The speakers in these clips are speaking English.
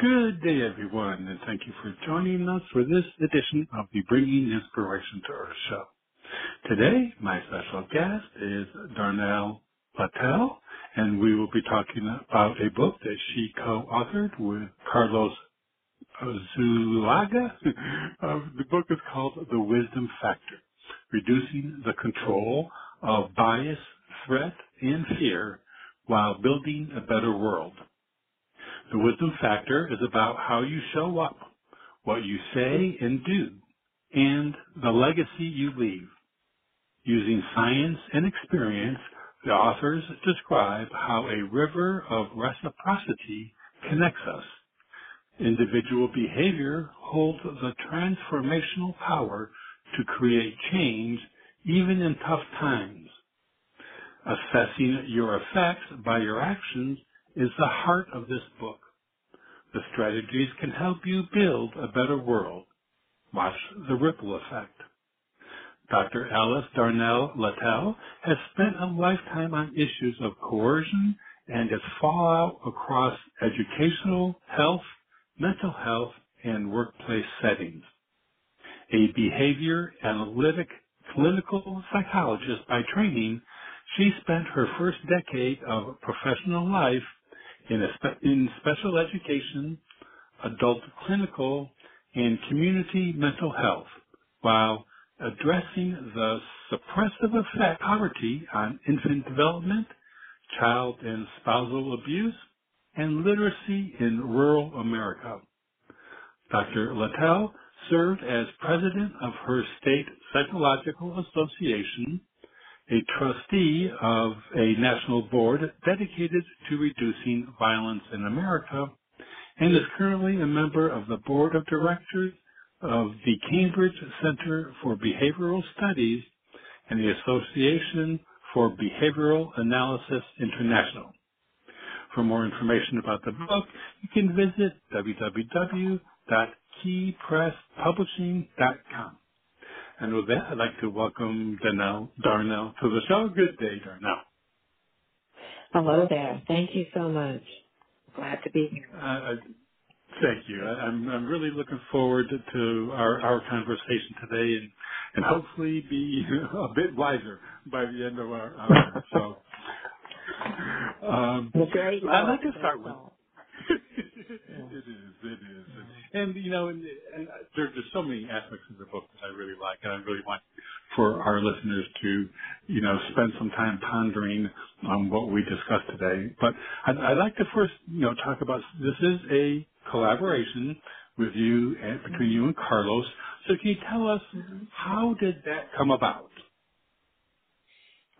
Good day, everyone, and thank you for joining us for this edition of the Bringing Inspiration to Earth show. Today, my special guest is Darnell Lattal, and we will be talking about a book that she co-authored with Carlos Zuluaga. uh, the book is called The Wisdom Factor, Reducing the Control of Bias, Threat, and Fear while Building a Better World. The wisdom factor is about how you show up, what you say and do, and the legacy you leave. Using science and experience, the authors describe how a river of reciprocity connects us. Individual behavior holds the transformational power to create change even in tough times. Assessing your effects by your actions is the heart of this book. The strategies can help you build a better world. Watch the ripple effect. Dr. Alice Darnell Lattal has spent a lifetime on issues of coercion and its fallout across educational, health, mental health, and workplace settings. A behavior analytic clinical psychologist by training, she spent her first decade of professional life in, spe- in special education, adult clinical, and community mental health, while addressing the suppressive effect of poverty on infant development, child and spousal abuse, and literacy in rural America. Dr. Lattal served as president of her state psychological association a trustee of a national board dedicated to reducing violence in America, and is currently a member of the board of directors of the Cambridge Center for Behavioral Studies and the Association for Behavioral Analysis International. For more information about the book, you can visit www.keypresspublishing.com. And with that, I'd like to welcome Darnell, Darnell to the show. Good day, Darnell. Hello there. Thank you so much. Glad to be here. Uh, thank you. I, am I'm, I'm really looking forward to our, our conversation today and, and hopefully be a bit wiser by the end of our hour. so, um. I'd like to start with it is. It is. And you know, and, and there, there's so many aspects of the book that I really like, and I really want for our listeners to, you know, spend some time pondering on what we discussed today. But I'd, I'd like to first, you know, talk about this is a collaboration with you and between you and Carlos. So can you tell us mm-hmm. how did that come about?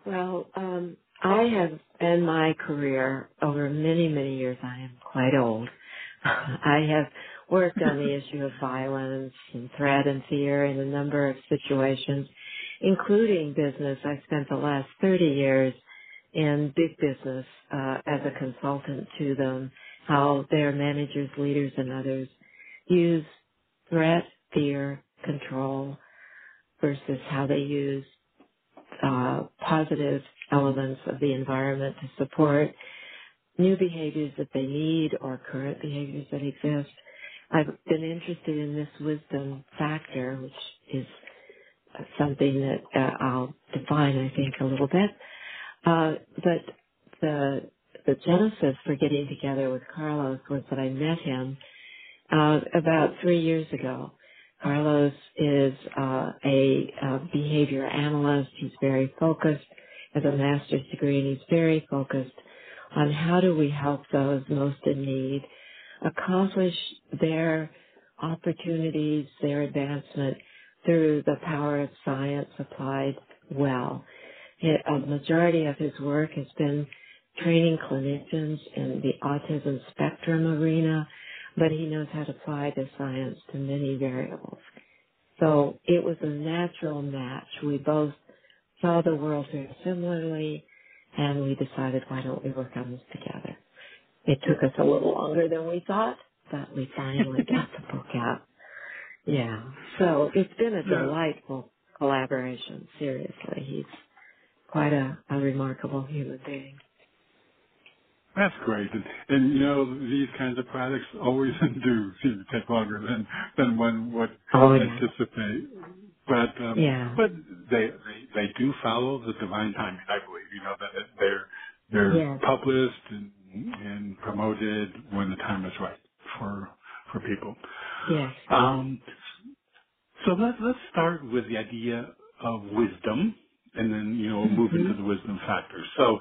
Well, um, I have in my career over many, many years, I am quite old. I have worked on the issue of violence and threat and fear in a number of situations, including business. I spent the last 30 years in big business uh, as a consultant to them, how their managers, leaders, and others use threat, fear, control versus how they use uh, positive elements of the environment to support new behaviors that they need or current behaviors that exist. I've been interested in this wisdom factor, which is something that uh, I'll define, I think, a little bit. Uh, but the the genesis for getting together with Carlos was that I met him uh, about three years ago. Carlos is uh, a, a behavior analyst. He's very focused, has a master's degree, and he's very focused on how do we help those most in need accomplish their opportunities, their advancement through the power of science applied well. A majority of his work has been training clinicians in the autism spectrum arena, but he knows how to apply the science to many variables. So it was a natural match. We both saw the world very similarly, and we decided, why don't we work on this together? It took us a little longer than we thought, but we finally got the book out. Yeah. So it's been a delightful collaboration, seriously. He's quite a, a remarkable human being. That's great. And, and you know, these kinds of projects always do seem to take longer than, than one would Oh, yeah. anticipate. But, um, Yeah. but they, they, they do follow the divine timing, I believe. You know, that they're, they're Yes. published and, and promoted when the time is right for, for people. Yes. Um, so let's let's start with the idea of wisdom and then, you know, move hmm into the wisdom factor. So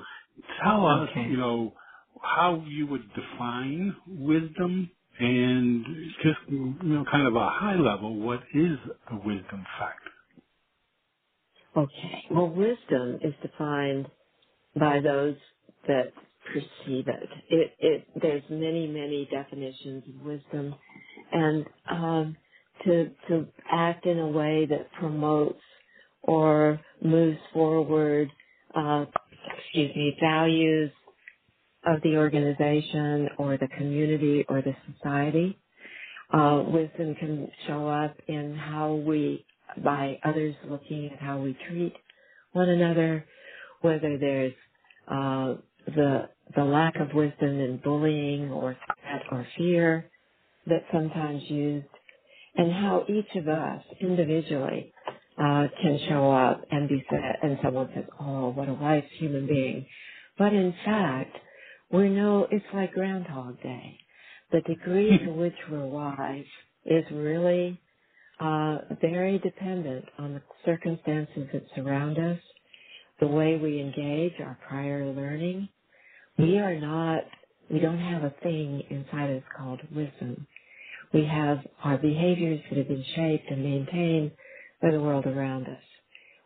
tell us, Okay. you know, how you would define wisdom and just, you know, kind of a high level, what is the wisdom factor? Okay. Well, wisdom is defined by those that perceive it. It, it there's many, many definitions of wisdom, and um, to to act in a way that promotes or moves forward, uh, excuse me, values of the organization or the community or the society. Uh, wisdom can show up in how we, by others looking at how we treat one another, whether there's uh, the the lack of wisdom in bullying or threat or fear that's sometimes used, and how each of us individually uh, can show up and be said, and someone says, "Oh, what a wise human being," but in fact, we know it's like Groundhog Day. The degree to which we're wise is really uh, very dependent on the circumstances that surround us the way we engage our prior learning, we are not, we don't have a thing inside us called wisdom. We have our behaviors that have been shaped and maintained by the world around us.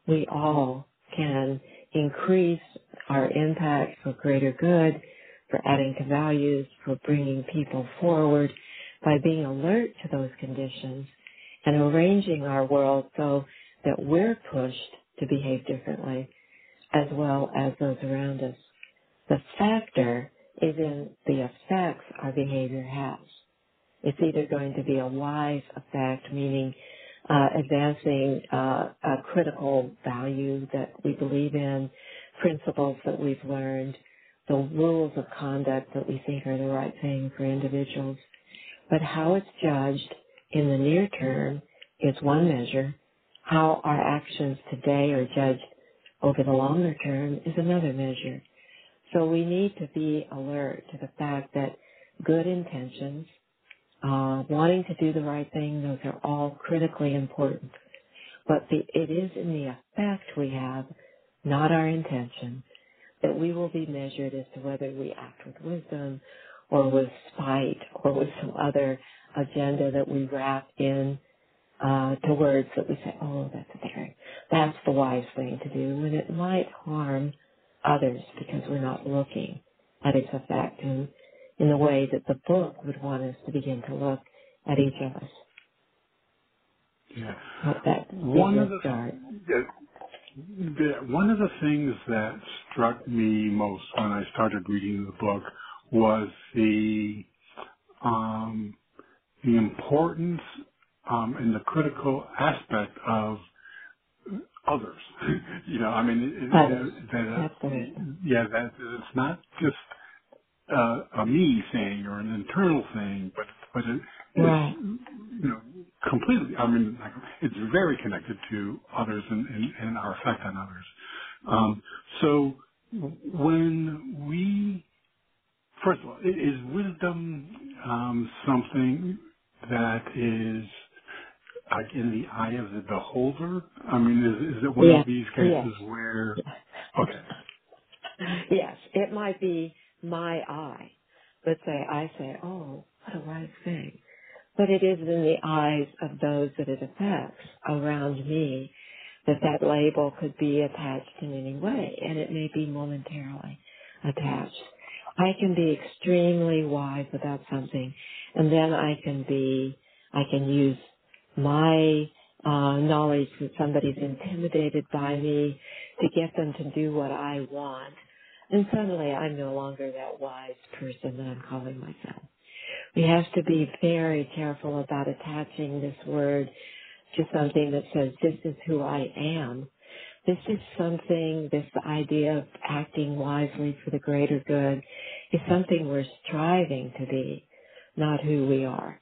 We all can increase our impact for greater good, for adding to values, for bringing people forward by being alert to those conditions and arranging our world so that we're pushed to behave differently as well as those around us. The factor is in the effects our behavior has. It's either going to be a wise effect, meaning uh, advancing uh, a critical value that we believe in, principles that we've learned, the rules of conduct that we think are the right thing for individuals. But how it's judged in the near term is one measure. How our actions today are judged over the longer term is another measure. So we need to be alert to the fact that good intentions, uh, wanting to do the right thing, those are all critically important. But the, it is in the effect we have, not our intention, that we will be measured as to whether we act with wisdom or with spite or with some other agenda that we wrap in uh, to words that we say, oh, that's very, that's the wise thing to do, and it might harm others because we're not looking at its effect in, in the way that the book would want us to begin to look at each of us. Yeah. One of the, the, the one of the things that struck me most when I started reading the book was the um, the importance um, and the critical aspect of others. you know, I mean, it, Others. it, that, uh, yeah, that it's not just uh, a me thing or an internal thing, but but it, it's you know completely. I mean, like, it's very connected to others and, and, and our effect on others. Um, so when we first of all, is wisdom um, something that is like in the eye of the beholder? I mean, is, is it one Yes. of these Yes. cases where Yes. okay, yes. It might be my eye. Let's say, I say, oh, what a wise thing. But it is in the eyes of those that it affects around me that that label could be attached in any way, and it may be momentarily. attached. I can be extremely wise about something and then I can be, I can use my uh, knowledge that somebody's intimidated by me to get them to do what I want. And suddenly I'm no longer that wise person that I'm calling myself. We have to be very careful about attaching this word to something that says, this is who I am. This is something, this idea of acting wisely for the greater good is something we're striving to be, not who we are.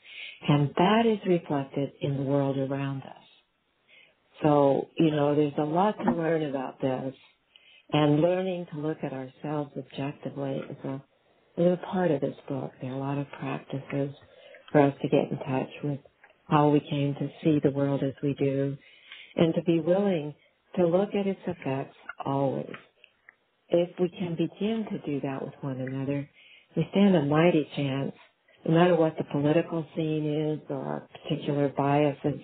And that is reflected in the world around us. So, you know, there's a lot to learn about this and learning to look at ourselves objectively is a, is a part of this book. There are a lot of practices for us to get in touch with how we came to see the world as we do and to be willing to look at its effects always. If we can begin to do that with one another, we stand a mighty chance, no matter what the political scene is or particular biases,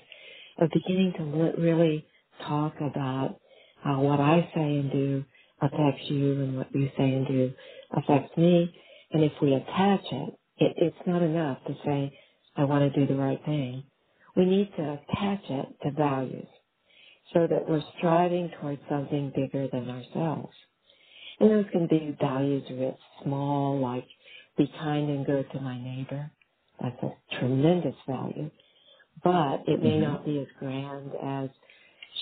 of beginning to really talk about how what I say and do affects you and what you say and do affects me. And if we attach it, it it's not enough to say, I want to do the right thing. We need to attach it to values so that we're striving towards something bigger than ourselves. And those can be values writ small, like be kind and good to my neighbor. That's a tremendous value. But it may Mm-hmm. not be as grand as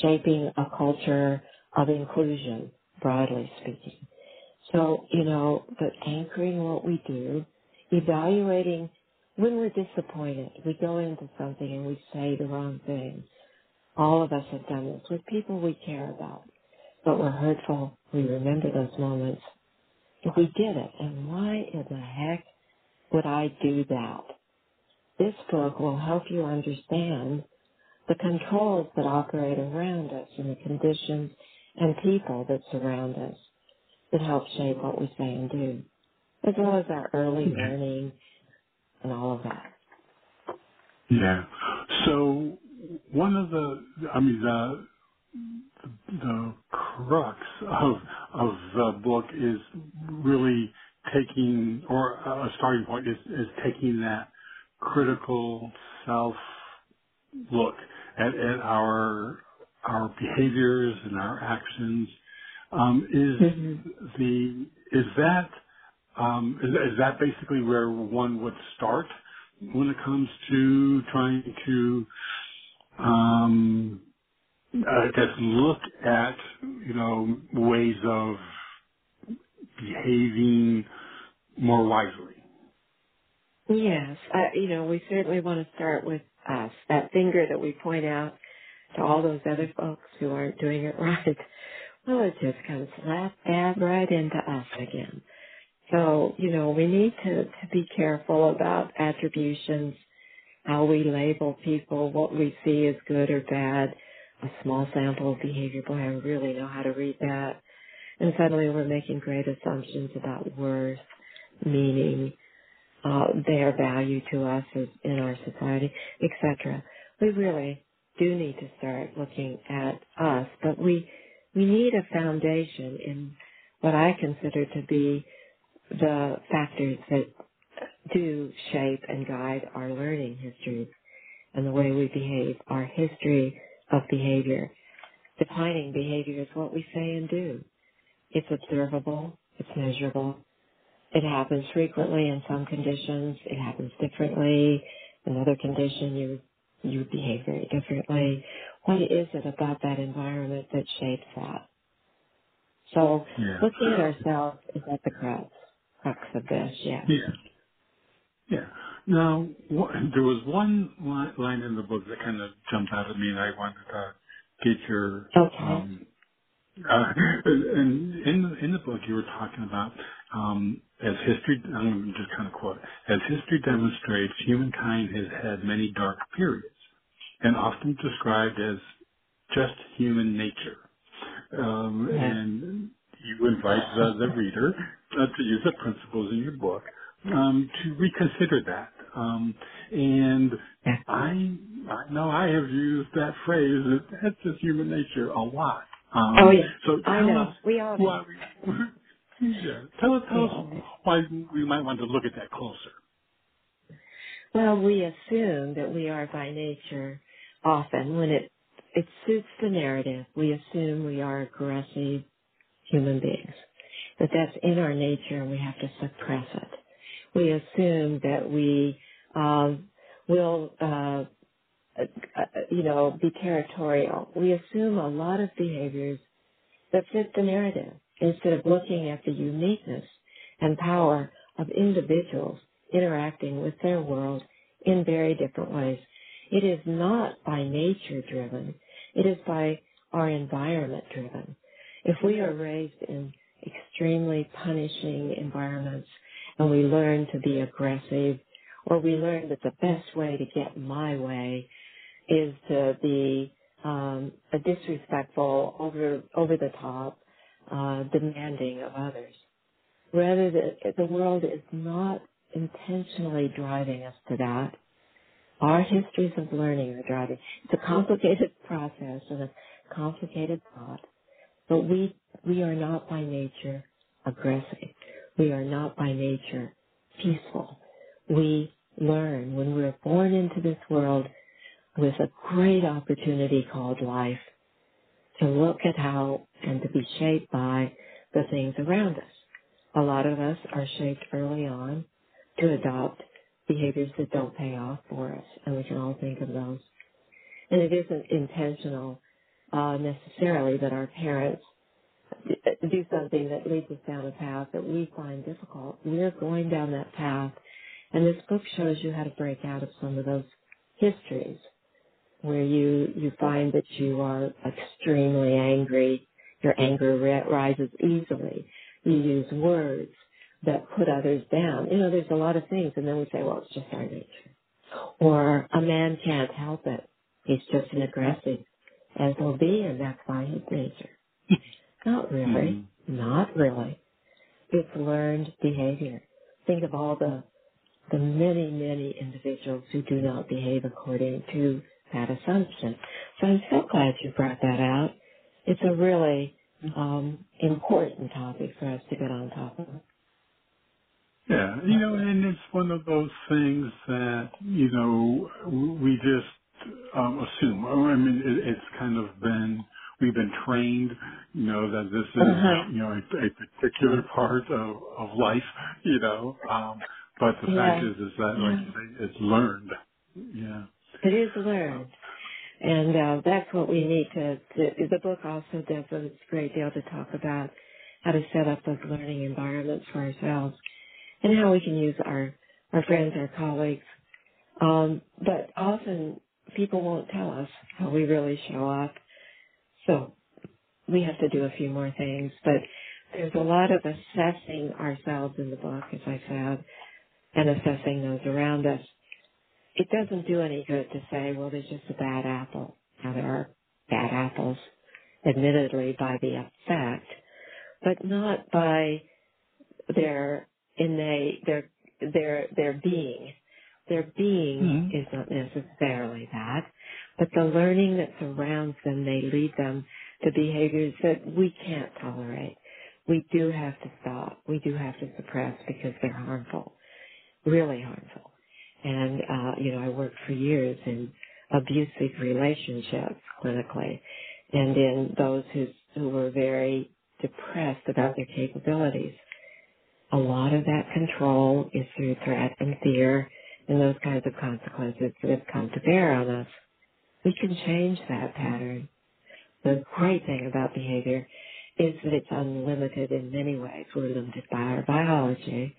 shaping a culture of inclusion, broadly speaking. So, you know, but anchoring what we do, evaluating when we're disappointed, we go into something and we say the wrong thing. All of us have done this with people we care about, but we're hurtful. We remember those moments. If we did it, and why in the heck would I do that? This book will help you understand the controls that operate around us and the conditions and people that surround us that help shape what we say and do, as well as our early Yeah. learning and all of that. Yeah. So one of the, I mean, the the crux of of the book is really taking, or a starting point is is taking that critical self look at, at our our behaviors and our actions. Um, is the is that um, is, is that basically where one would start when it comes to trying to um, I guess look at you know ways of behaving more wisely. Yes, uh, you know, we certainly want to start with us, that finger that we point out to all those other folks who aren't doing it right. Well, it just comes slap dab right into us again. So, you know, we need to, to be careful about attributions, how we label people, what we see as good or bad, a small sample of behavior. Boy, I really know how to read that. And suddenly we're making great assumptions about worth, meaning, uh, their value to us in our society, etc. We really do need to start looking at us, but we we need a foundation in what I consider to be the factors that do shape and guide our learning histories and the way we behave, our history of behavior. Defining behavior is what we say and do. It's observable, it's measurable, it happens frequently in some conditions. It happens differently. In another condition, you you behave very differently. What is it about that environment that shapes that? So Yeah. looking at ourselves is at the crux crux of this. Yeah. Yeah. Yeah. Now, wha- there was one li- line in the book that kind of jumped out at me, and I wanted to get your Okay. um, Uh, and in the, in the book, you were talking about um, as history. I'm just kind of quote: "As history demonstrates, humankind has had many dark periods, and often described as just human nature." Um, and you invite the, the reader uh, to use the principles in your book um, to reconsider that. Um, and. I I know I have used that phrase that that's just human nature a lot. Oh Um, yeah. so I tell know. us We all do. what Yeah. Tell us, tell us why we might want to look at that closer. Well, we assume that we are by nature often when it it suits the narrative. We assume we are aggressive human beings. That that's in our nature and we have to suppress it. We assume that we um, will, uh, uh, you know, be territorial. We assume a lot of behaviors that fit the narrative instead of looking at the uniqueness and power of individuals interacting with their world in very different ways. It is not by nature driven. It is by our environment driven. If we are raised in extremely punishing environments and we learn to be aggressive or we learn that the best way to get my way is to be um, a disrespectful, over over the top, uh, demanding of others. Rather, the, the world is not intentionally driving us to that. Our histories of learning are driving. It's a complicated process and a complicated thought, but we we are not by nature aggressive. We are not by nature peaceful. We learn when we're born into this world with a great opportunity called life to look at how and to be shaped by the things around us. A lot of us are shaped early on to adopt behaviors that don't pay off for us, and we can all think of those. And it isn't intentional uh, necessarily that our parents do something that leads us down a path that we find difficult. We're going down that path, and this book shows you how to break out of some of those histories where you you find that you are extremely angry. Your anger rises easily. You use words that put others down. You know, there's a lot of things, and then we say, well, it's just our nature. Or a man can't help it. He's just an aggressive SOB, and that's by his nature. Not really. Not really. It's learned behavior. Think of all the the many, many individuals who do not behave according to that assumption. So I'm so glad you brought that out. It's a really um, important topic for us to get on top of. Yeah, you know, and it's one of those things that you know we just um, assume. I mean, it, it's kind of been we've been trained, you know, that this is Uh-huh. you know a, a particular part of of life, you know. Um, but the fact is, is that like yeah. it's learned. Yeah. It is learned. And uh, that's what we need to, to, the book also does a great deal to talk about how to set up those learning environments for ourselves and how we can use our, our friends, our colleagues, Um, but often people won't tell us how we really show up. So we have to do a few more things. But there's a lot of assessing ourselves in the book, as I said, and assessing those around us. It doesn't do any good to say, well, there's just a bad apple. Now there are bad apples, admittedly by the effect, but not by their innate, their, their, their being. Their being hmm is not necessarily that, but the learning that surrounds them may lead them to behaviors that we can't tolerate. We do have to stop. We do have to suppress because they're harmful, really harmful. And, uh, you know, I worked for years in abusive relationships clinically and in those who, who were very depressed about their capabilities a lot of that control is through threat and fear and those kinds of consequences that have come to bear on us. We can change that pattern. The great thing about behavior is that it's unlimited in many ways. We're limited by our biology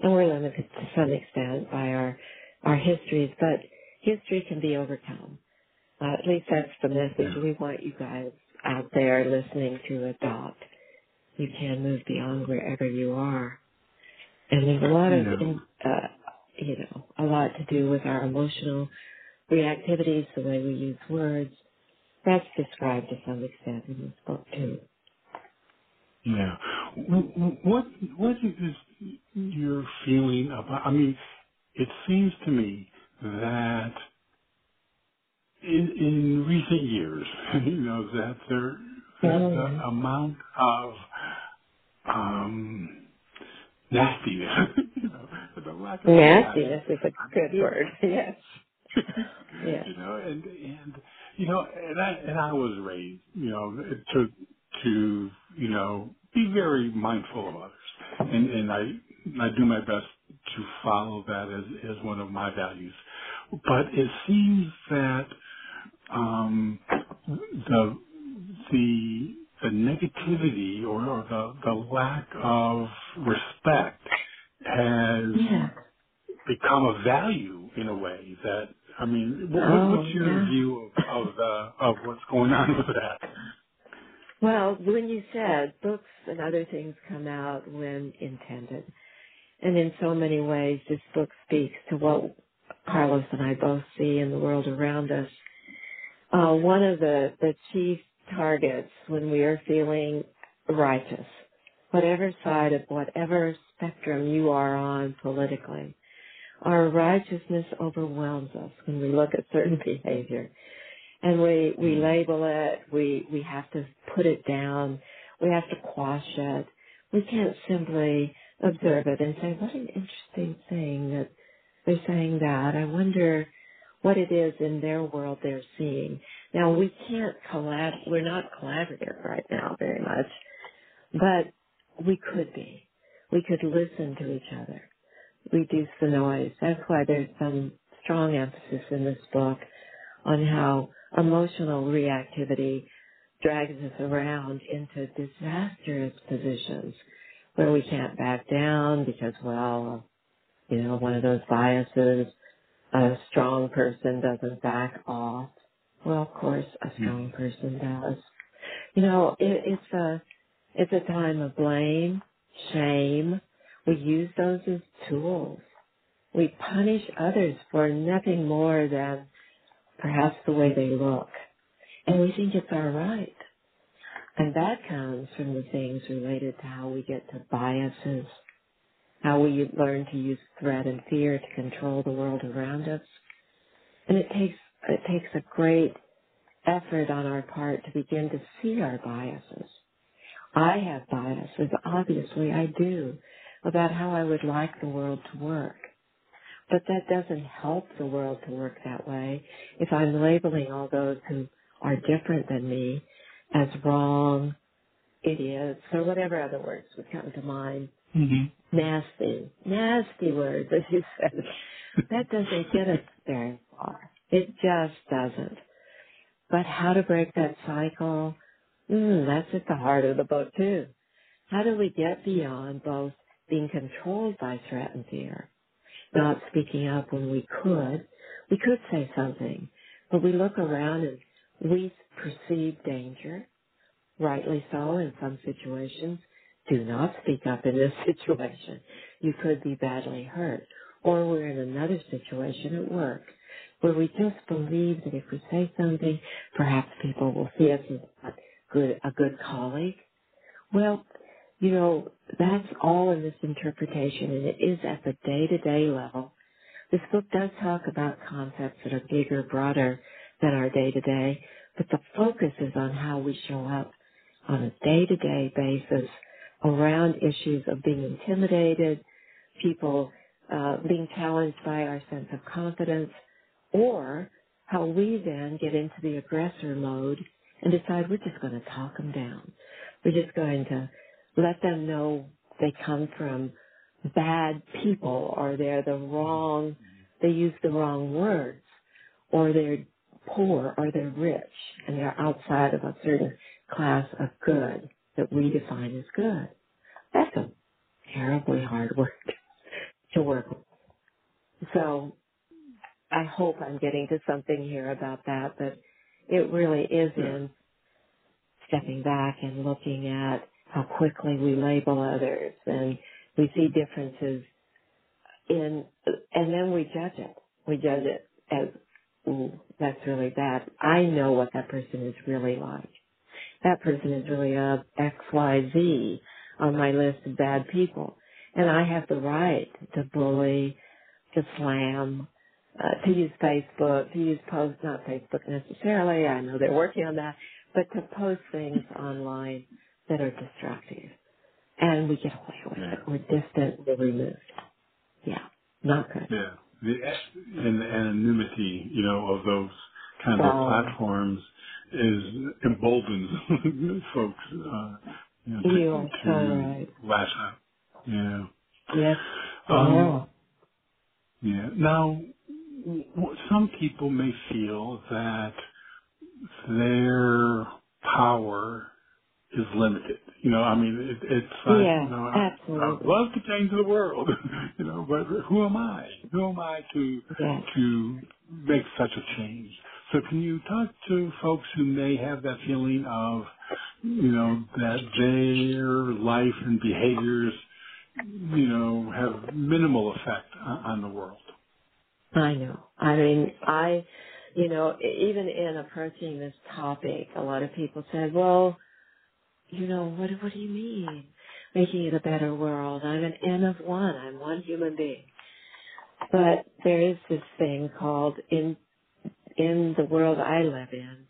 and we're limited to some extent by our, our histories, but history can be overcome. Uh, at least that's the message we want you guys out there listening to adopt. You can move beyond wherever you are and there's a lot of, uh, you know, a lot to do with our emotional reactivities, the way we use words. That's described to some extent in this book too. Yeah. What what is your feeling about? I mean, it seems to me that in in recent years, you know, that there that the Mm-hmm. amount of um, nastiness, you know, the lack of compassion. Nastiness is a good word. Yes. Yes. you know, and and you know, and I and I was raised, you know, to to you know be very mindful of others, and and I I do my best to follow that as as one of my values. But it seems that um, the the the negativity or, or the the lack of respect has Yeah. become a value in a way that I mean, what, Oh, what's your yeah. view of of the of what's going on with that? well, when you said books and other things come out when intended, and in so many ways, this book speaks to what Carlos and I both see in the world around us. Uh, one of the, the chief targets when we are feeling righteous, whatever side of whatever spectrum you are on politically, our righteousness overwhelms us when we look at certain behavior. And we we mm. label it. We we have to put it down. We have to quash it. We can't simply observe it and say what an interesting thing that they're saying that. I wonder what it is in their world they're seeing. Now we can't collab we're not collaborative right now very much but we could be. We could listen to each other reduce the noise. That's why there's some strong emphasis in this book on how emotional reactivity drags us around into disastrous positions where we can't back down because, well, you know, one of those biases, a strong person doesn't back off. Well, of course, a hmm. strong person does. You know, it, it's a, it's a time of blame, shame. We use those as tools we punish others for nothing more than perhaps the way they look. And we think it's our right. And that comes from the things related to how we get to biases, how we learn to use threat and fear to control the world around us. And it takes, it takes a great effort on our part to begin to see our biases. I have biases, obviously I do, about how I would like the world to work. But that doesn't help the world to work that way if I'm labeling all those who are different than me as wrong, idiots, or whatever other words would come to mind. Mm-hmm. Nasty, nasty words, as you said. That doesn't get us very far. It just doesn't. But how to break that cycle, mm, that's at the heart of the book too. How do we get beyond both being controlled by threat and fear not speaking up when we could. We could say something, but we look around and we perceive danger, rightly so in some situations. Do not speak up in this situation. You could be badly hurt. Or we're in another situation at work where we just believe that if we say something, perhaps people will see us as a good, a good colleague. Well, you know, that's all in this interpretation and it is at the day to day level this book does talk about concepts that are bigger, broader than our day to day, but the focus is on how we show up on a day to day basis around issues of being intimidated, people uh, being challenged by our sense of confidence, or how we then get into the aggressor mode and decide we're just going to talk them down. We're just going to let them know they come from bad people or they're the wrong, they use the wrong words or they're poor or they're rich and they're outside of a certain class of good that we define as good. That's a terribly hard work to work with. So I hope I'm getting to something here about that, but it really is in stepping back and looking at how quickly we label others and we see differences in, and then we judge it. We judge it as, ooh, that's really bad. I know what that person is really like. That person is really a XYZ on my list of bad people. And I have the right to bully, to slam, uh, to use Facebook, to use posts, not Facebook necessarily, I know they're working on that, but to post things online that are destructive. and we get away with Yeah. it. We're distant, we're removed. Yeah, not good. Yeah. The, and the anonymity, you know, of those kind of platforms is emboldens folks, uh, you know, You to, are so right. lash out. Yeah. Yes. Um, Yeah. yeah. Now, some people may feel that their power is limited. You know, I mean, it, it's like, Yeah, you know, I, I'd absolutely. love to change the world, you know, but who am I? Who am I to, to make such a change? So can you talk to folks who may have that feeling of, you know, that their life and behaviors, you know, have minimal effect on, on the world? I know. I mean, I, you know, even in approaching this topic, a lot of people said, well, you know, what, what do you mean? Making it a better world. I'm an N of one. I'm one human being. But there is this thing called in, in the world I live in,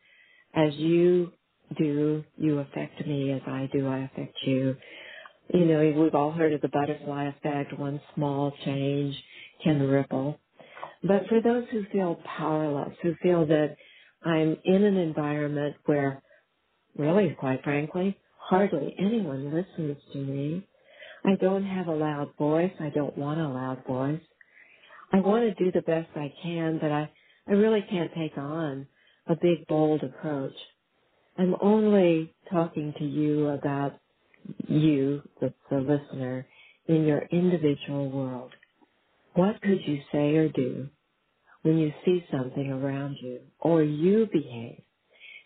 as you do, you affect me. As I do, I affect you. You know, we've all heard of the butterfly effect. One small change can ripple. But for those who feel powerless, who feel that I'm in an environment where really, quite frankly, hardly anyone listens to me. I don't have a loud voice. I don't want a loud voice. I want to do the best I can, but I, I really can't take on a big, bold approach. I'm only talking to you about you, the, the listener, in your individual world. What could you say or do when you see something around you or you behave?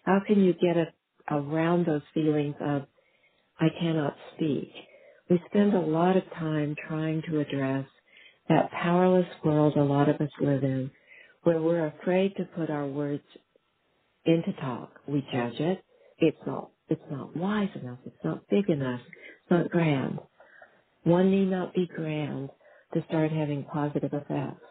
How can you get a, around those feelings of, I cannot speak? We spend a lot of time trying to address that powerless world a lot of us live in where we're afraid to put our words into talk. We judge it. It's not, it's not wise enough. It's not big enough. It's not grand. One need not be grand to start having positive effects.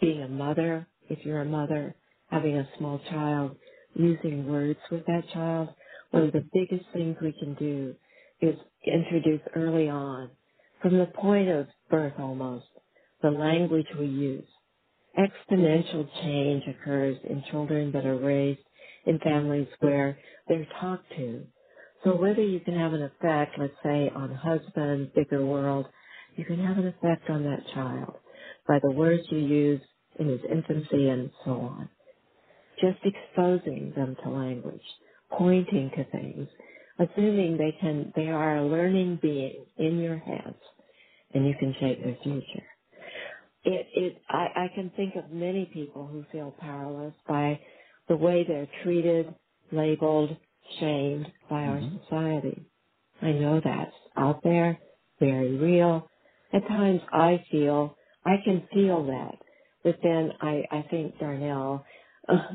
Being a mother, if you're a mother, having a small child, using words with that child, one of the biggest things we can do is introduce early on, from the point of birth almost, the language we use exponential change occurs in children that are raised in families where they're talked to. So whether you can have an effect, let's say on husband, bigger world, you can have an effect on that child by the words you use in his infancy and so on. Just exposing them to language, pointing to things, assuming they can, they are a learning being in your hands and you can shape their future it, it, I, I can think of many people who feel powerless by the way they're treated, labeled, shamed by our hmm society. I know that's out there, very real. At times I feel, I can feel that. But then I, I think, Darnell, uh,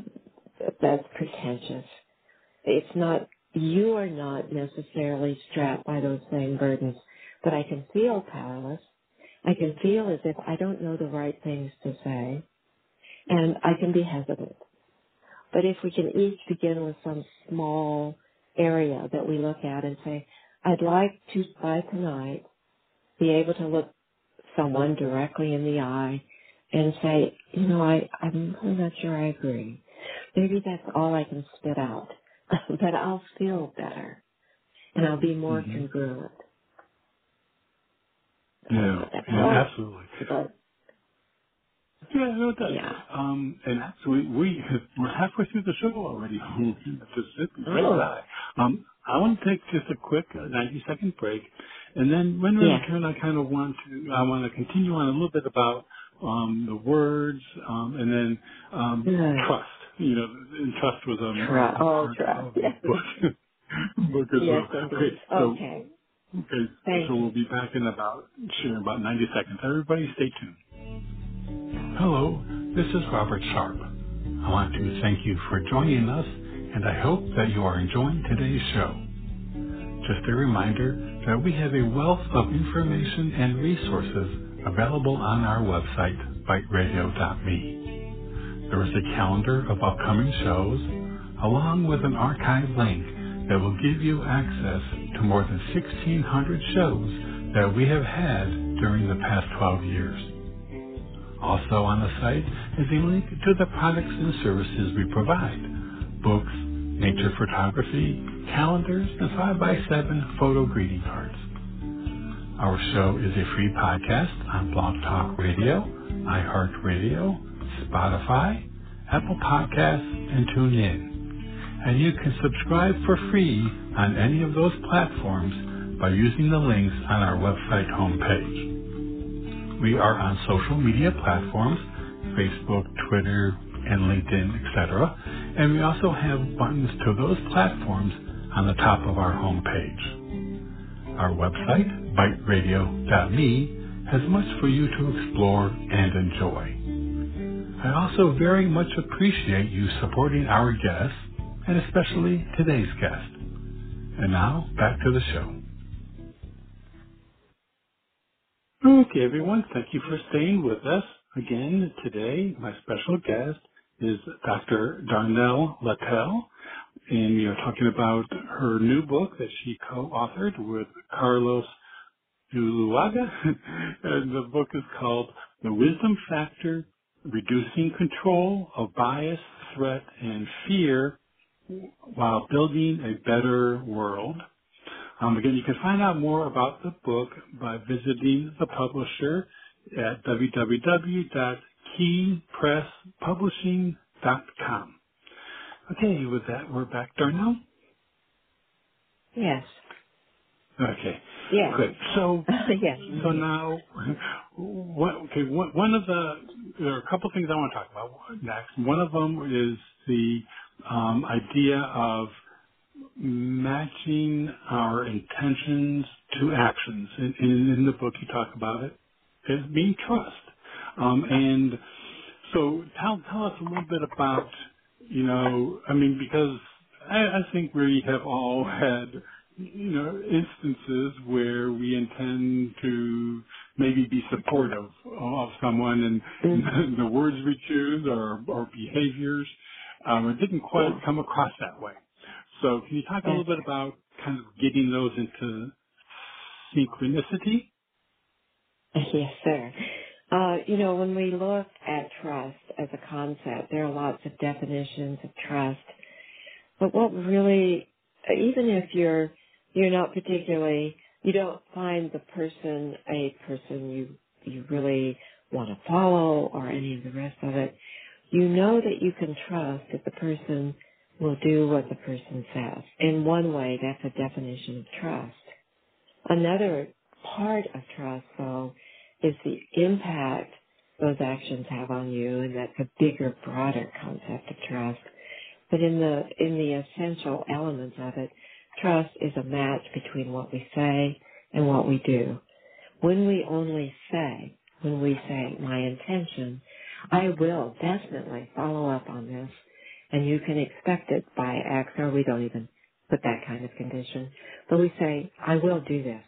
that's pretentious. It's not, you are not necessarily strapped by those same burdens, but I can feel powerless I can feel as if I don't know the right things to say, and I can be hesitant. But if we can each begin with some small area that we look at and say, I'd like to, by tonight, be able to look someone directly in the eye and say, you know, I, I'm really not sure I agree. Maybe that's all I can spit out, but I'll feel better and I'll be more hmm congruent. Yeah, yeah, Oh, absolutely. but Yeah, no, it does. yeah. Um, and actually, we we're halfway through the show already. just right Oh. Um, I want to take just a quick uh, 90 second break, and then when we yeah. return, I kind of want to I want to continue on a little bit about um, the words, um, and then um, Good. trust. You know, and trust was um, Try. a, Oh, part try. of Yes. book book as Yes, well. Okay, so Okay. okay, Thank so we'll be back in about sure about 90 seconds. Everybody, stay tuned. Hello, this is Robert Sharp. I want to thank you for joining us, and I hope that you are enjoying today's show. Just a reminder that we have a wealth of information and resources available on our website, biteradio.me. There is a calendar of upcoming shows, along with an archive link that will give you access to more than 1,600 shows that we have had during the past 12 years. Also on the site is a link to the products and services we provide. Books, nature photography, calendars, and 5x7 photo greeting cards. Our show is a free podcast on Blog Talk Radio, iHeartRadio, Spotify, Apple Podcasts, and TuneIn. And you can subscribe for free on any of those platforms by using the links on our website homepage. We are on social media platforms, Facebook, Twitter, and LinkedIn, etc. And we also have buttons to those platforms on the top of our homepage. Our website, biteradio.me, has much for you to explore and enjoy. I also very much appreciate you supporting our guests, and especially today's guest. And now, back to the show. Okay, everyone, thank you for staying with us. Again, today, my special guest is Dr. Darnell Lattal, and we are talking about her new book that she co-authored with Carlos Zuluaga, and the book is called The Wisdom Factor, Reducing Control of Bias, Threat, and Fear while Building a Better World. Um, again, you can find out more about the book by visiting the publisher at www.keypresspublishing.com. Okay, with that, we're back, Darnell? Yes. Okay. Yes. Good. So, yes. so now, what, okay, one one of the, there are a couple things I want to talk about next. One of them is the um, idea of matching our intentions to actions. In, in, in the book, you talk about it as being trust. Um, and so, tell tell us a little bit about, you know, I mean, because I, I think we have all had, you know, instances where we intend to maybe be supportive of someone, and mm-hmm. the words we choose or or behaviors um, it didn't quite come across that way. So can you talk a little bit about kind of getting those into synchronicity? Yes, sir. Uh, you know, when we look at trust as a concept, there are lots of definitions of trust. But what really, even if you're, you're not particularly, you don't find the person a person you, you really want to follow or any of the rest of it, you know that you can trust that the person will do what the person says. In one way, that's a definition of trust. Another part of trust, though, is the impact those actions have on you, and that's a bigger, broader concept of trust. But in the in the essential elements of it, trust is a match between what we say and what we do. When we only say, when we say my intention, I will definitely follow up on this and you can expect it by X or we don't even put that kind of condition. But we say, I will do this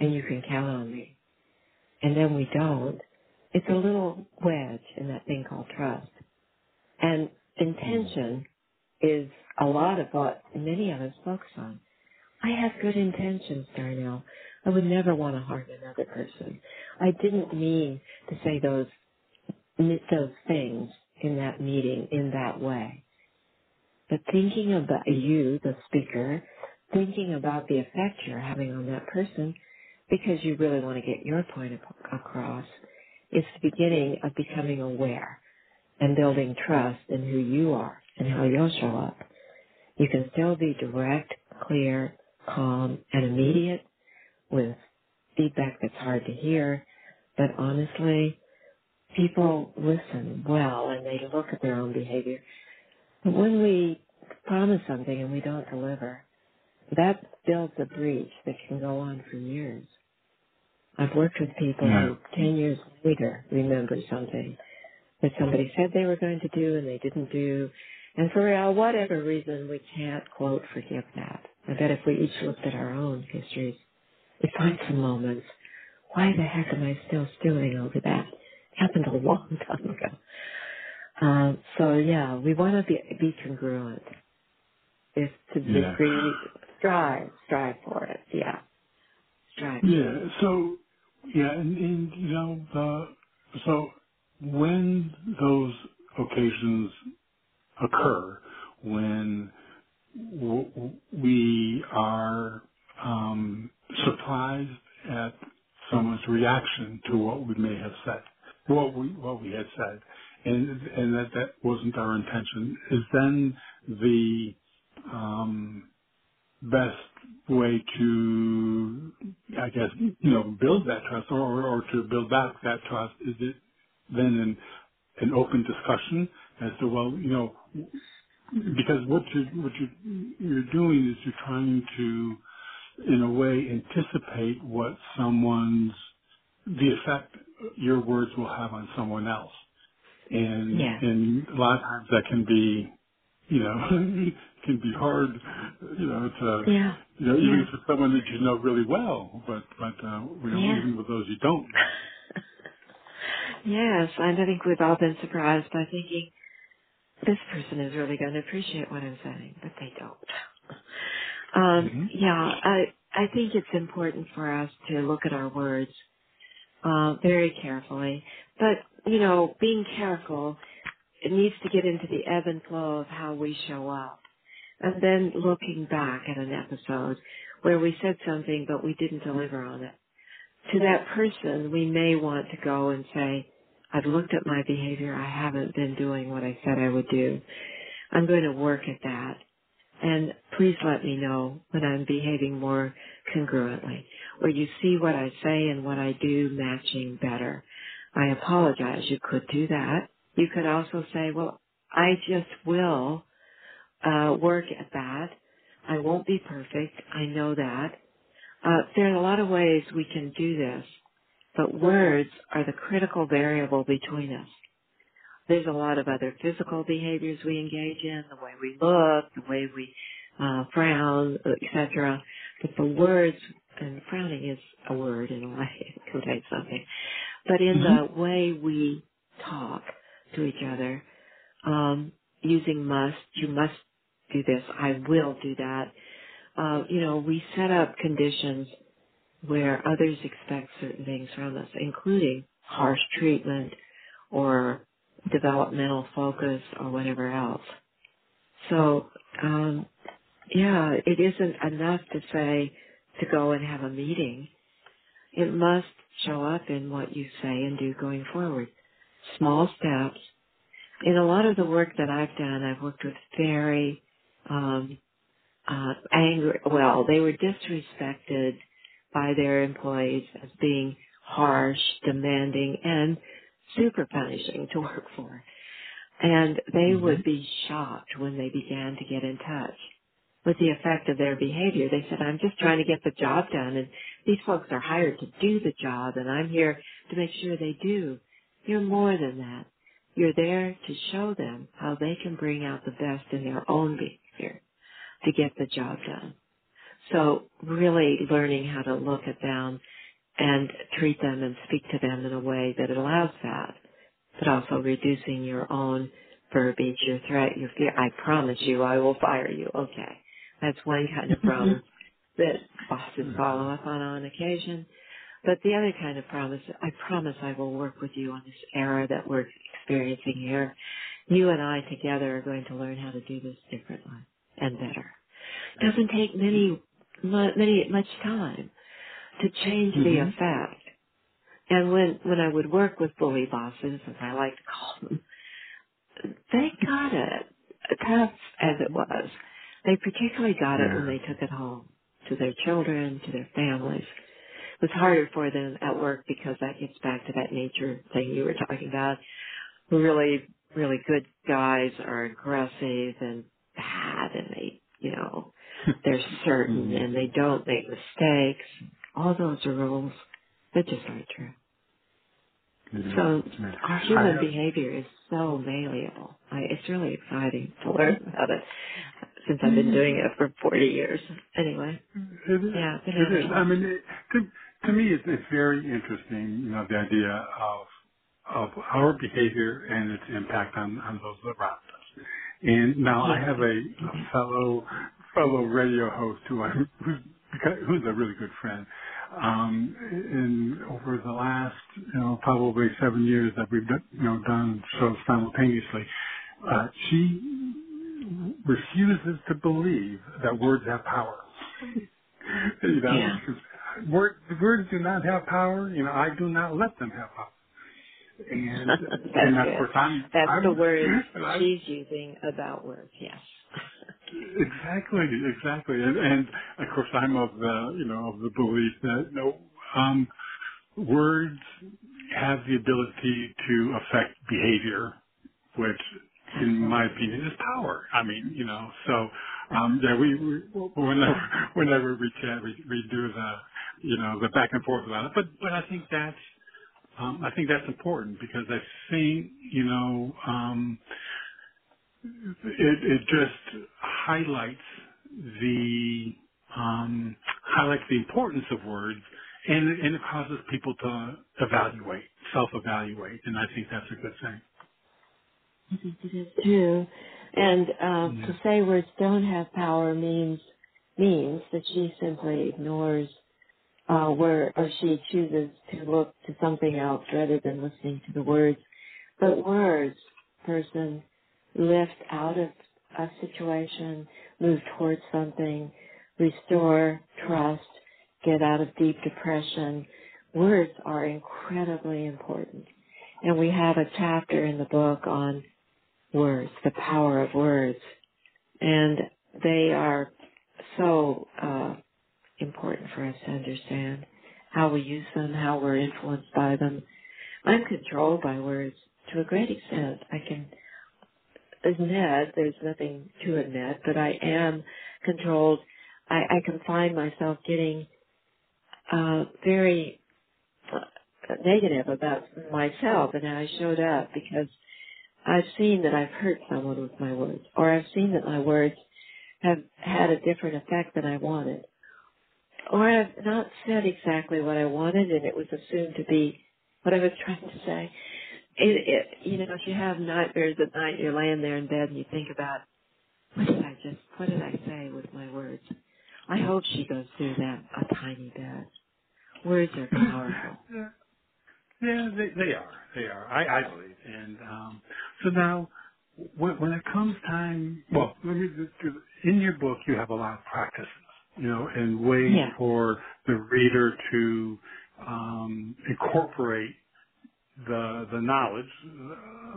and you can count on me. And then we don't. It's a little wedge in that thing called trust. And mm-hmm. intention is a lot of what many of us focus on. I have good intentions, Darnell. I would never want to harm another person. I didn't mean to say those those things in that meeting in that way. But thinking about you, the speaker, thinking about the effect you're having on that person because you really want to get your point across is the beginning of becoming aware and building trust in who you are and how you'll show up. You can still be direct, clear, calm, and immediate with feedback that's hard to hear, but honestly, people listen well and they look at their own behavior. But when we promise something and we don't deliver, that builds a breach that can go on for years. I've worked with people who 10 years later remember something that somebody said they were going to do and they didn't do. And for whatever reason, we can't, quote, forgive that. I bet if we each looked at our own histories, we'd find some moments. Why the heck am I still stewing over that? It happened a long time ago. Um, so yeah, we want to be, be congruent. If to the yeah. strive, strive for it. Yeah, strive. Yeah. So yeah, and, and you know the so when those occasions occur, when w- we are um, surprised at someone's reaction to what we may have said, what we what we had said, and and that that wasn't our intention. Is then the um, best way to, I guess, you know, build that trust or, or to build back that trust? Is it then an, an open discussion as to, well, you know, because what you what you you're doing is you're trying to, in a way, anticipate what someone's the effect your words will have on someone else, and Yeah, and a lot of times that can be you know, can be hard, you know, to, yeah, you know, yeah, even for someone that you know really well, but, but, uh, you know, yeah. even with those you don't yes, and I think we've all been surprised by thinking this person is really going to appreciate what I'm saying, but they don't. Um, hmm yeah, I I think it's important for us to look at our words uh, very carefully. But you know, being careful, it needs to get into the ebb and flow of how we show up, and then looking back at an episode where we said something but we didn't deliver on it. To that person, we may want to go and say, "I've looked at my behavior. I haven't been doing what I said I would do. I'm going to work at that." And please let me know when I'm behaving more congruently, or you see what I say and what I do matching better. I apologize. You could do that. You could also say, well, I just will uh, work at that. I won't be perfect. I know that. Uh, there are a lot of ways we can do this, but words are the critical variable between us. There's a lot of other physical behaviors we engage in, the way we look, the way we uh, frown, etc. But the words, and frowning is a word in a way, it conveys something. But in hmm the way we talk to each other, um, using must, you must do this, I will do that. Uh, you know, we set up conditions where others expect certain things from us, including harsh treatment or developmental focus or whatever else. So, um, yeah, it isn't enough to say to go and have a meeting. It must show up in what you say and do going forward. Small steps. In a lot of the work that I've done, I've worked with very um, uh, angry. Well, they were disrespected by their employees as being harsh, demanding, and super punishing to work for. And they hmm would be shocked when they began to get in touch with the effect of their behavior. They said, I'm just trying to get the job done and these folks are hired to do the job and I'm here to make sure they do. You're more than that. You're there to show them how they can bring out the best in their own behavior to get the job done. So really learning how to look at them and treat them and speak to them in a way that allows that, but also reducing your own verbiage, your threat, your fear. I promise you I will fire you. Okay. That's one kind of mm-hmm. promise that bosses follow up on on occasion. But the other kind of promise, I promise I will work with you on this era that we're experiencing here. You and I together are going to learn how to do this differently and better doesn't take many, many, much time to change the hmm effect. And when, when I would work with bully bosses, as I like to call them, they got it. Tough as it was. They particularly got it when they took it home to their children, to their families. It was harder for them at work because that gets back to that nature thing you were talking about really, really good guys are aggressive and bad and they, you know, they're certain hmm and they don't make mistakes. All those are rules that just aren't true. So our human behavior is so malleable. I, it's really exciting to learn mm-hmm. about it since I've been doing it it for 40 years. Anyway, is, yeah, it is. I mean, it, to, to me, it's, it's very interesting, you know, the idea of, of our behavior and its impact on, on those around us. And now I have a, a mm-hmm. fellow fellow radio host who I who's who's a really good friend. Um, and over the last, you know, probably seven years that we've done, you know, done shows simultaneously, uh, she refuses to believe that words have power. you know, Yeah. word, words do not have power. You know, I do not let them have power. And That's and of course I'm That's the I'm words and I'm she's using about words, yes. Exactly, exactly, and, and of course I'm of the you know of the belief that you know um, words have the ability to affect behavior, which in my opinion is power. I mean, you know, so um, yeah, we, we whenever whenever we chat, we, we do the you know the back and forth about it, but but I think that's um, I think that's important because I think you know. Um, it, it just highlights the um, highlights the importance of words, and it, and it causes people to evaluate, self-evaluate, and I think that's a good thing. I think it is too. And um, Yeah. to say words don't have power means means that she simply ignores uh, where or she chooses to look to something else rather than listening to the words. But words, person, lift out of a situation, move towards something, restore trust, get out of deep depression. Words are incredibly important. And we have a chapter in the book on words, the power of words. And they are so uh, important for us to understand how we use them, how we're influenced by them. I'm controlled by words to a great extent. I can admit, there's nothing to admit, but I am controlled. I, I can find myself getting uh, very uh, negative about myself and how I showed up because I've seen that I've hurt someone with my words, or I've seen that my words have had a different effect than I wanted, or I've not said exactly what I wanted and it was assumed to be what I was trying to say. It, it, you know, if you have nightmares at night, you're laying there in bed and you think about, what did I just, what did I say with my words? I hope she goes through that a tiny bit. Words are powerful. yeah, yeah, they, they are, they are. I, I believe, and um, so now when, when it comes time, well, let me just do, in your book you have a lot of practices, you know, and ways Yeah. for the reader to um, incorporate the the knowledge,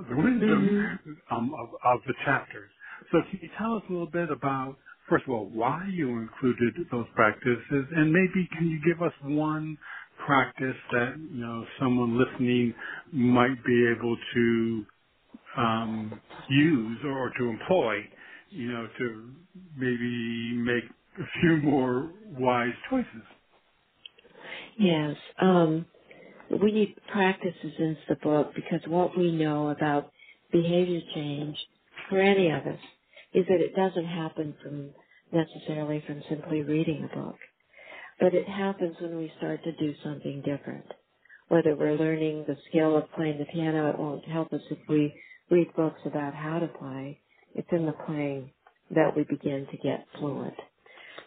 the wisdom hmm um, of, of the chapters. So can you tell us a little bit about, first of all, why you included those practices, and maybe can you give us one practice that you know someone listening might be able to um, use or to employ, you know, to maybe make a few more wise choices. Yes. Um, we need practices in the book because what we know about behavior change for any of us is that it doesn't happen from necessarily from simply reading a book, but it happens when we start to do something different. Whether we're learning the skill of playing the piano, it won't help us if we read books about how to play. It's in the playing that we begin to get fluent.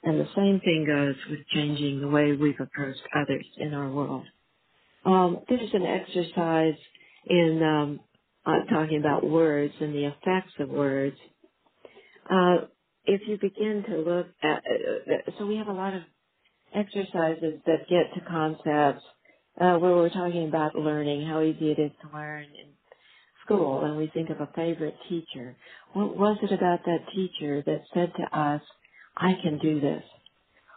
And the same thing goes with changing the way we've approached others in our world. Um, there's an exercise in um, uh, talking about words and the effects of words. Uh, if you begin to look at, uh, uh, so we have a lot of exercises that get to concepts uh, where we're talking about learning, how easy it is to learn in school, and we think of a favorite teacher. What was it about that teacher that said to us, I can do this?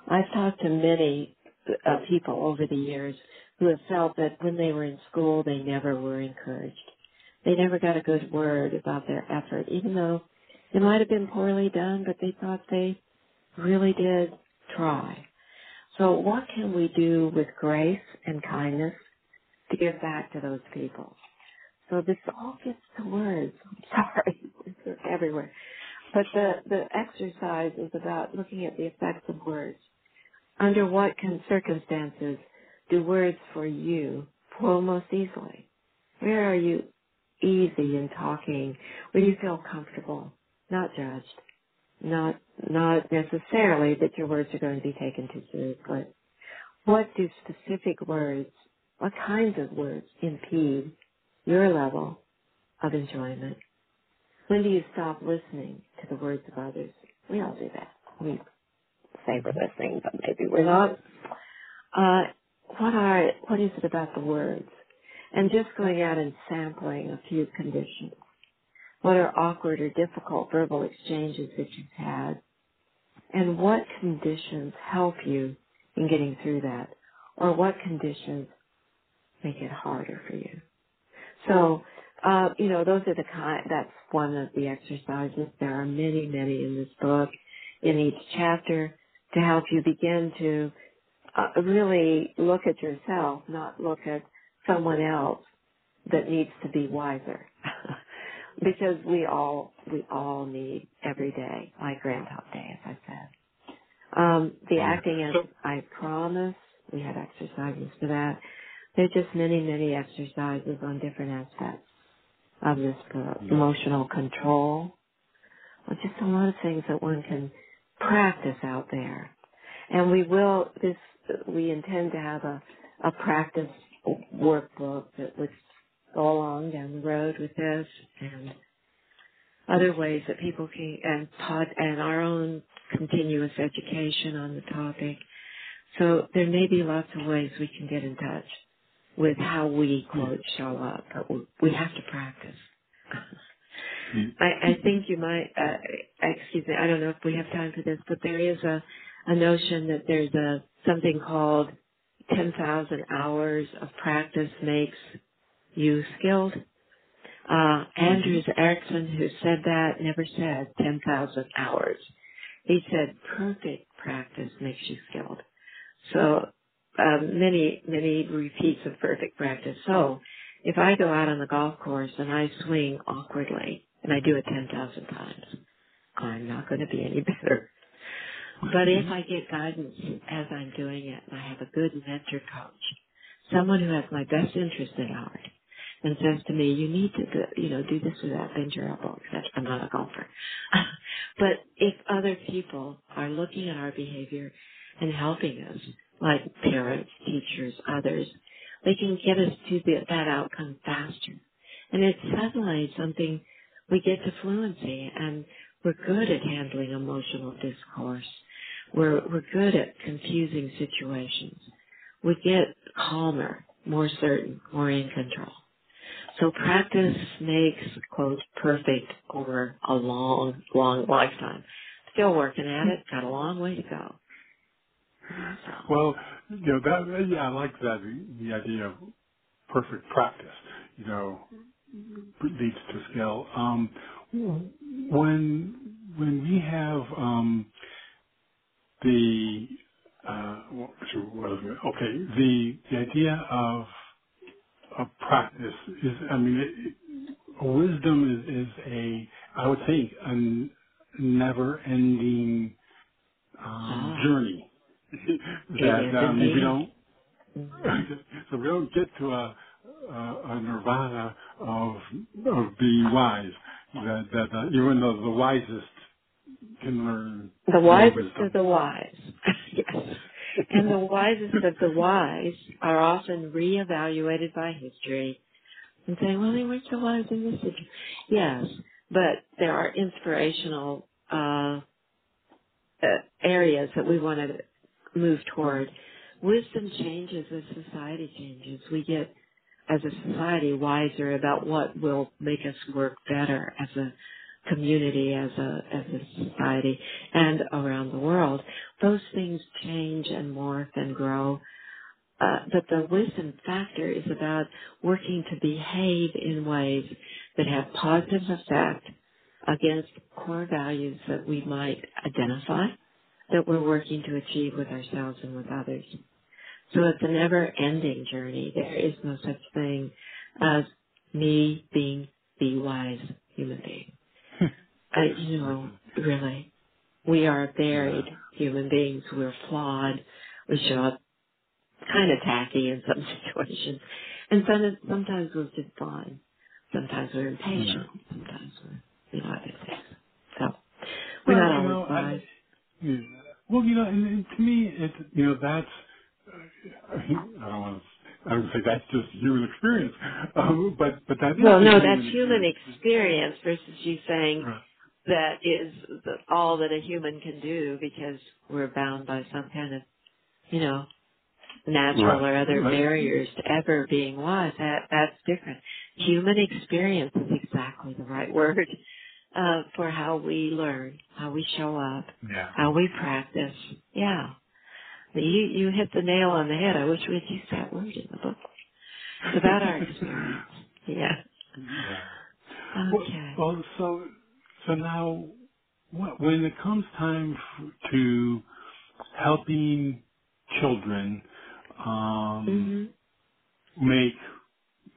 I've talked to many uh, people over the years who have felt that when they were in school, they never were encouraged. They never got a good word about their effort, even though it might have been poorly done, but they thought they really did try. So what can we do with grace and kindness to give back to those people? So this all gets to words. I'm Sorry, it's everywhere. But the, the exercise is about looking at the effects of words under what can circumstances do words for you flow most easily? Where are you easy in talking? Where you feel comfortable, not judged, Not, not necessarily that your words are going to be taken too seriously. What do specific words, what kinds of words impede your level of enjoyment? When do you stop listening to the words of others? We all do that. We say we're listening, but maybe we're not. Uh, what are, what is it about the words? And just going out and sampling a few conditions. What are awkward or difficult verbal exchanges that you've had? And what conditions help you in getting through that? Or what conditions make it harder for you? So, uh, you know, those are the kind, that's one of the exercises. There are many, many in this book, in each chapter, to help you begin to uh, really look at yourself, not look at someone else that needs to be wiser. because we all, we all need every day, like Groundhog Day, as I said. Um, the acting as I promise, we have exercises for that. There's just many, many exercises on different aspects of this book. Emotional control, well, just a lot of things that one can practice out there. And we will, this, we intend to have a, a practice workbook that would go along down the road with this and other ways that people can, and pod, and our own continuous education on the topic. So there may be lots of ways we can get in touch with how we quote show up, but we, have to practice. I, I think you might, uh, excuse me, I don't know if we have time for this, but there is a, a notion that there's a, something called 10,000 hours of practice makes you skilled. Uh, Anders Ericsson, who said that, never said 10,000 hours. He said perfect practice makes you skilled. So, um, many, many repeats of perfect practice. So, if I go out on the golf course and I swing awkwardly, and I do it 10,000 times, I'm not going to be any better. But if I get guidance as I'm doing it, and I have a good mentor coach, someone who has my best interest at heart, and says to me, "You need to, do, you know, do this or that, bend your elbow." Etc. I'm not a golfer, but if other people are looking at our behavior and helping us, like parents, teachers, others, they can get us to the, that outcome faster, and it's suddenly something we get to fluency, and we're good at handling emotional discourse. We're we're good at confusing situations. We get calmer, more certain, more in control. So practice makes, quote, perfect over a long, long lifetime. Still working at it, got a long way to go. Well, you know, that, yeah, I like that, the, idea of perfect practice, you know, leads to skill. Um, when, when we have, um, the, uh, what, what is it? okay, the, the idea of, of practice is, I mean, it, wisdom is, is a, I would say, a never ending, um, ah, journey. it that, is that, I mean, we don't, so we don't get to a, a, a nirvana of of being wise. That that uh, even though the wisest can learn The wisest of the wise. yes. And the wisest of the wise are often reevaluated by history and say, well, they weren't so wise in this situation. Yes, but there are inspirational, uh, uh, areas that we want to move toward. Wisdom changes as society changes. We get, as a society, wiser about what will make us work better as a community, as a as a society, and around the world. Those things change and morph and grow. Uh, but the wisdom factor is about working to behave in ways that have positive effect against core values that we might identify that we're working to achieve with ourselves and with others. So it's a never ending journey. There is no such thing as me being the wise human being. I, you know, really, we are varied human beings. We're flawed. We show up kind of tacky in some situations. And some, sometimes we're just fine. Sometimes we're impatient. Sometimes we're, you know, other things. So We're Well, not you always know, wise. I, yeah. well, you know, and, and to me, it, you know, that's, I don't want to, I would say that's just human experience, um, but but that is Well, no, that's human experience versus you saying Right. that is the, all that a human can do because we're bound by some kind of, you know, natural Right. or other Right. barriers to ever being wise. That that's different. Human experience is exactly the right word uh, for how we learn, how we show up, Yeah. how we practice. Yeah, you you hit the nail on the head. I wish we had used that word in the book. It's about our experience. Yeah. yeah. Well, Okay. well, so so now, wh- when it comes time to helping children um, Mhm. make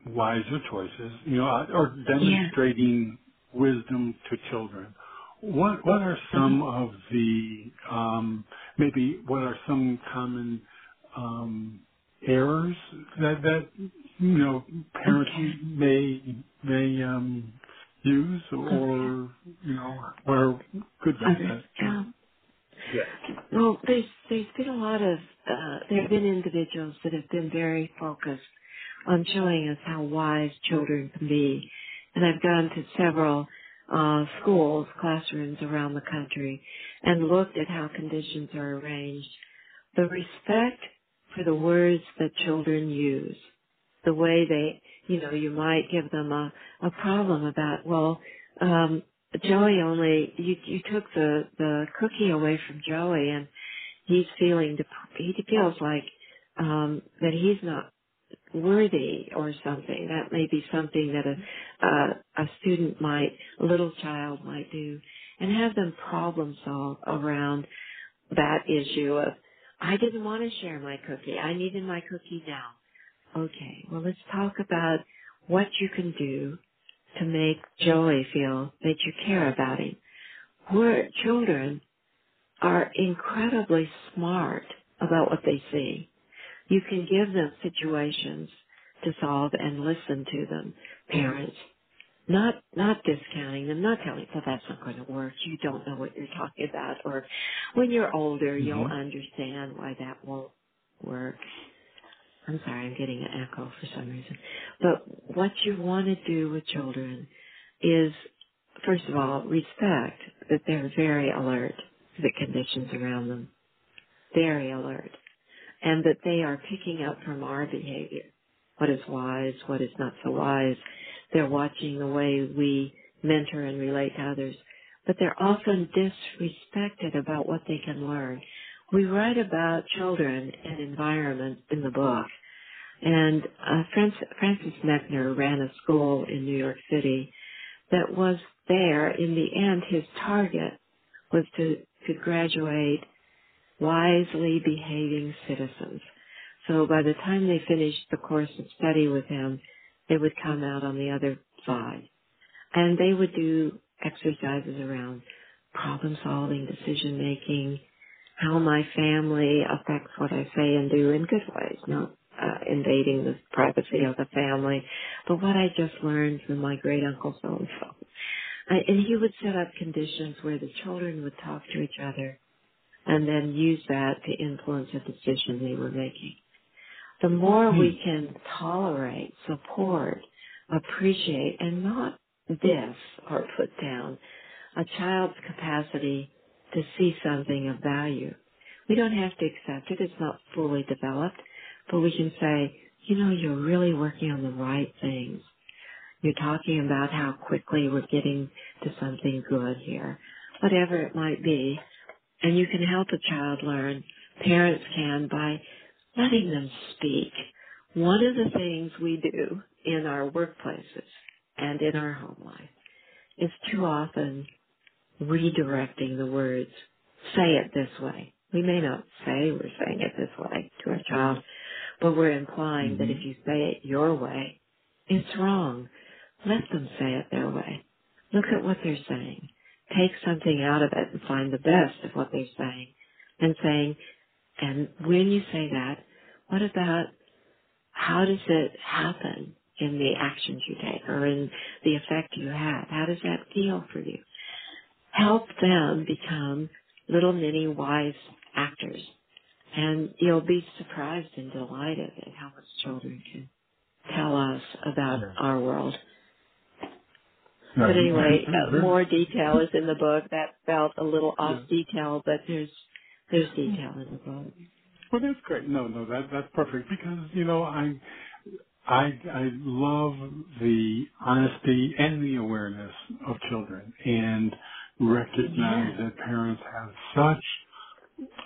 wiser choices, you know, uh, or Yeah. demonstrating wisdom to children. What what are Uh-huh. some of the um, maybe what are some common um, errors that that you know parents Okay. may may um, use Okay. or you know what are good ones that Yeah. yes Well, there's there's been a lot of uh, there have been individuals that have been very focused on showing us how wise children can be, and I've gone to several uh, schools, classrooms around the country, and looked at how conditions are arranged. The respect for the words that children use, the way they, you know, you might give them a a problem about, well, um, Joey only you you took the the cookie away from Joey and he's feeling dep- he feels like um that he's not worthy or something. That may be something that a uh, a student might a little child might do and have them problem solve around that issue of I didn't want to share my cookie. I needed my cookie now. Okay well let's talk about what you can do to make Joey feel that you care about him. We're children are incredibly smart about what they see. You can give them situations to solve and listen to them, parents. Not, not discounting them, not telling, well that's not going to work, you don't know what you're talking about, or when you're older you'll hmm understand why that won't work. I'm sorry, I'm getting an echo for some reason. But what you want to do with children is, first of all, respect that they're very alert to the conditions around them. Very alert. And that they are picking up from our behavior. What is wise, what is not so wise. They're watching the way we mentor and relate to others. But they're often disrespected about what they can learn. We write about children and environment in the book and uh, Francis, Mechner ran a school in New York City that was there. In the end, his target was to, to graduate wisely behaving citizens. So by the time they finished the course of study with him, they would come out on the other side. And they would do exercises around problem solving, decision making, how my family affects what I say and do in good ways, not uh, invading the privacy of the family, but what I just learned from my great uncle so and so. And he would set up conditions where the children would talk to each other and then use that to influence a decision they were making. The more Hmm. we can tolerate, support, appreciate, and not diss or put down a child's capacity to see something of value. We don't have to accept it. It's not fully developed, but we can say, you know, you're really working on the right things. You're talking about how quickly we're getting to something good here. Whatever it might be. And you can help a child learn. Parents can by letting them speak. One of the things we do in our workplaces and in our home life is too often redirecting the words. Say it this way. We may not say we're saying it this way to our child, but we're implying that hmm if you say it your way, it's wrong. Let them say it their way. Look at what they're saying. Take something out of it and find the best of what they're saying. And saying, and when you say that, what about how does it happen in the actions you take or in the effect you have? How does that feel for you? help them become little mini wise actors. And you'll be surprised and delighted at how much children can tell us about our world. But anyway, uh, more detail is in the book. That felt a little off Yeah. detail, but there's there's detail in the book. Well, that's great. No, no, that that's perfect because you know I I I love the honesty and the awareness of children and recognize Yeah. that parents have such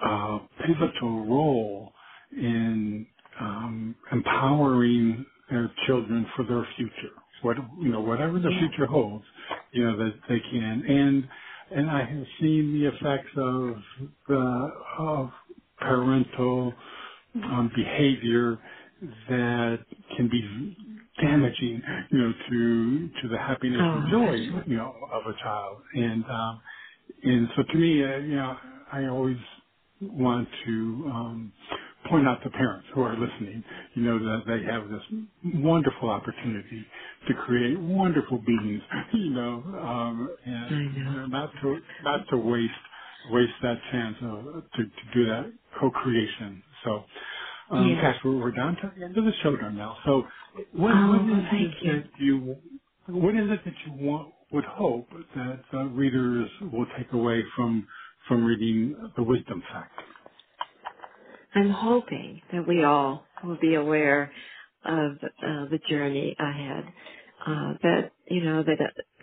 a pivotal role in um, empowering their children for their future. What you know, whatever the future holds, you know that they can. And and I have seen the effects of the of parental um, behavior that can be damaging, you know, to to the happiness Oh, and joy, you know, of a child. And um, and so to me, uh, you know, I always want to um, point out to parents who are listening, you know, that they have this wonderful opportunity to create wonderful beings, you know, um, and you know. know, not to not to waste waste that chance of, to to do that co-creation. So, um, Yeah. gosh, we're, we're down to the end of the show now. So, what Oh, what thank it you. that you what is it that you want would hope that uh, readers will take away from from reading the Wisdom Factor? I'm hoping that we all will be aware of uh, the journey ahead. Uh, that you know that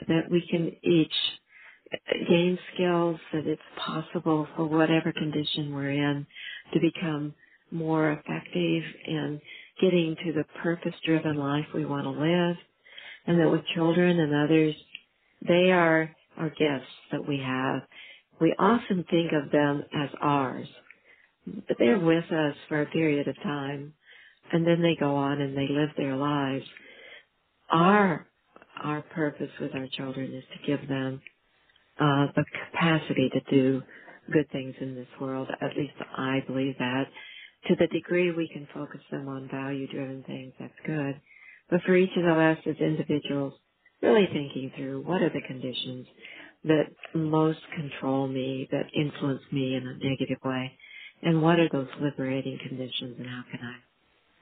that we can each gain skills. That it's possible for whatever condition we're in to become more effective in getting to the purpose-driven life we want to live, and that with children and others, they are our gifts that we have. We often think of them as ours but they're with us for a period of time and then they go on and they live their lives. Our our purpose with our children is to give them uh, the capacity to do good things in this world. At least I believe that. To the degree we can focus them on value-driven things, that's good. But for each of us as individuals, really thinking through what are the conditions that most control me, that influence me in a negative way, and what are those liberating conditions, and how can I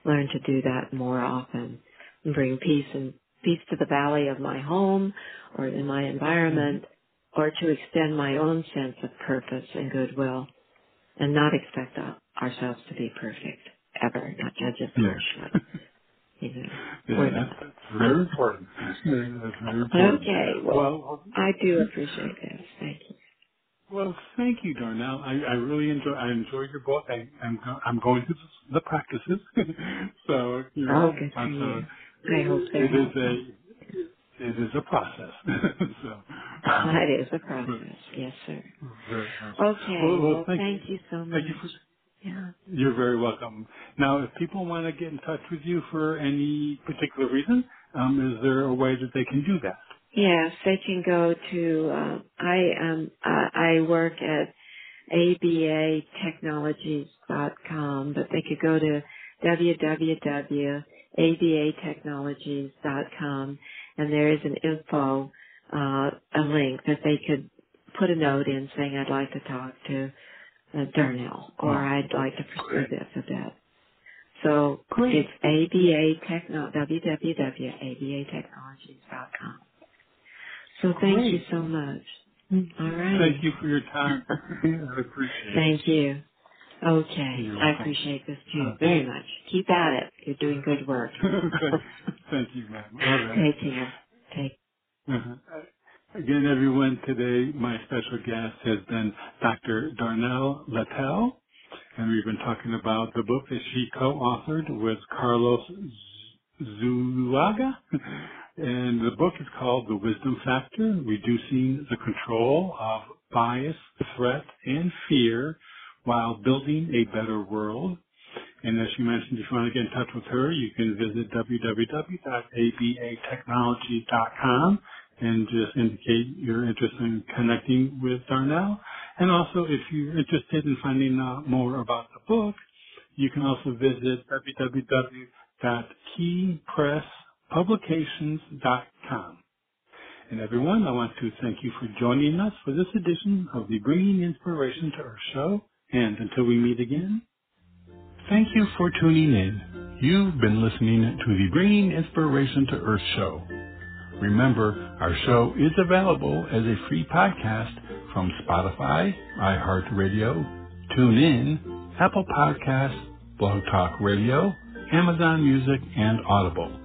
learn to do that more often and bring peace and peace to the valley of my home or in my environment mm-hmm. or to extend my own sense of purpose and goodwill and not expect ourselves to be perfect ever, not judge us harshly. You know, Yeah, that's, very important. That's very important. Okay, well, Well, I do appreciate this. Thank you. Well, thank you, Darnell. I, I really enjoy. I enjoy your book. I, I'm go- I'm going to the practices, so you Oh, know, good for you. I hope they're it is a it is a process. so, um, It is a process. Yes, sir. very much. Okay, Well, well, well, thank thank you so thank you much. for Yeah. You're very welcome. Now, if people want to get in touch with you for any particular reason, um, is there a way that they can do that? Yes, they can go to, uh, I, um, uh, I work at abatechnologies.com, but they could go to www.abatechnologies.com and there is an info, uh, a link that they could put a note in saying I'd like to talk to uh, Darnell or Oh, I'd like to pursue this a bit. So Great. it's ABA Techno, www.abatechnologies.com. So thank you so much. All right. Thank you for your time. I appreciate it. Thank you. Okay. You're I welcome. appreciate this too Uh, very much. Keep at it. You're doing good work. thank, you, ma'am. All right. Take care. Take Uh-huh. Again, everyone, today my special guest has been Dr. Darnell Lattal. and we've been talking about the book that she co-authored with Carlos Zuluaga. And the book is called The Wisdom Factor, Reducing the Control of Bias, Threat, and Fear while Building a Better World. And as you mentioned, if you want to get in touch with her, you can visit www.abatechnology.com and just indicate your interest in connecting with Darnell. And also, if you're interested in finding out more about the book, you can also visit www.keypresspublications.com. And everyone, I want to thank you for joining us for this edition of the Bringing Inspiration to Earth show. And until we meet again, thank you for tuning in. You've been listening to the Bringing Inspiration to Earth show. Remember, our show is available as a free podcast from Spotify, iHeartRadio, TuneIn, Apple Podcasts, Blog Talk Radio, Amazon Music, and Audible.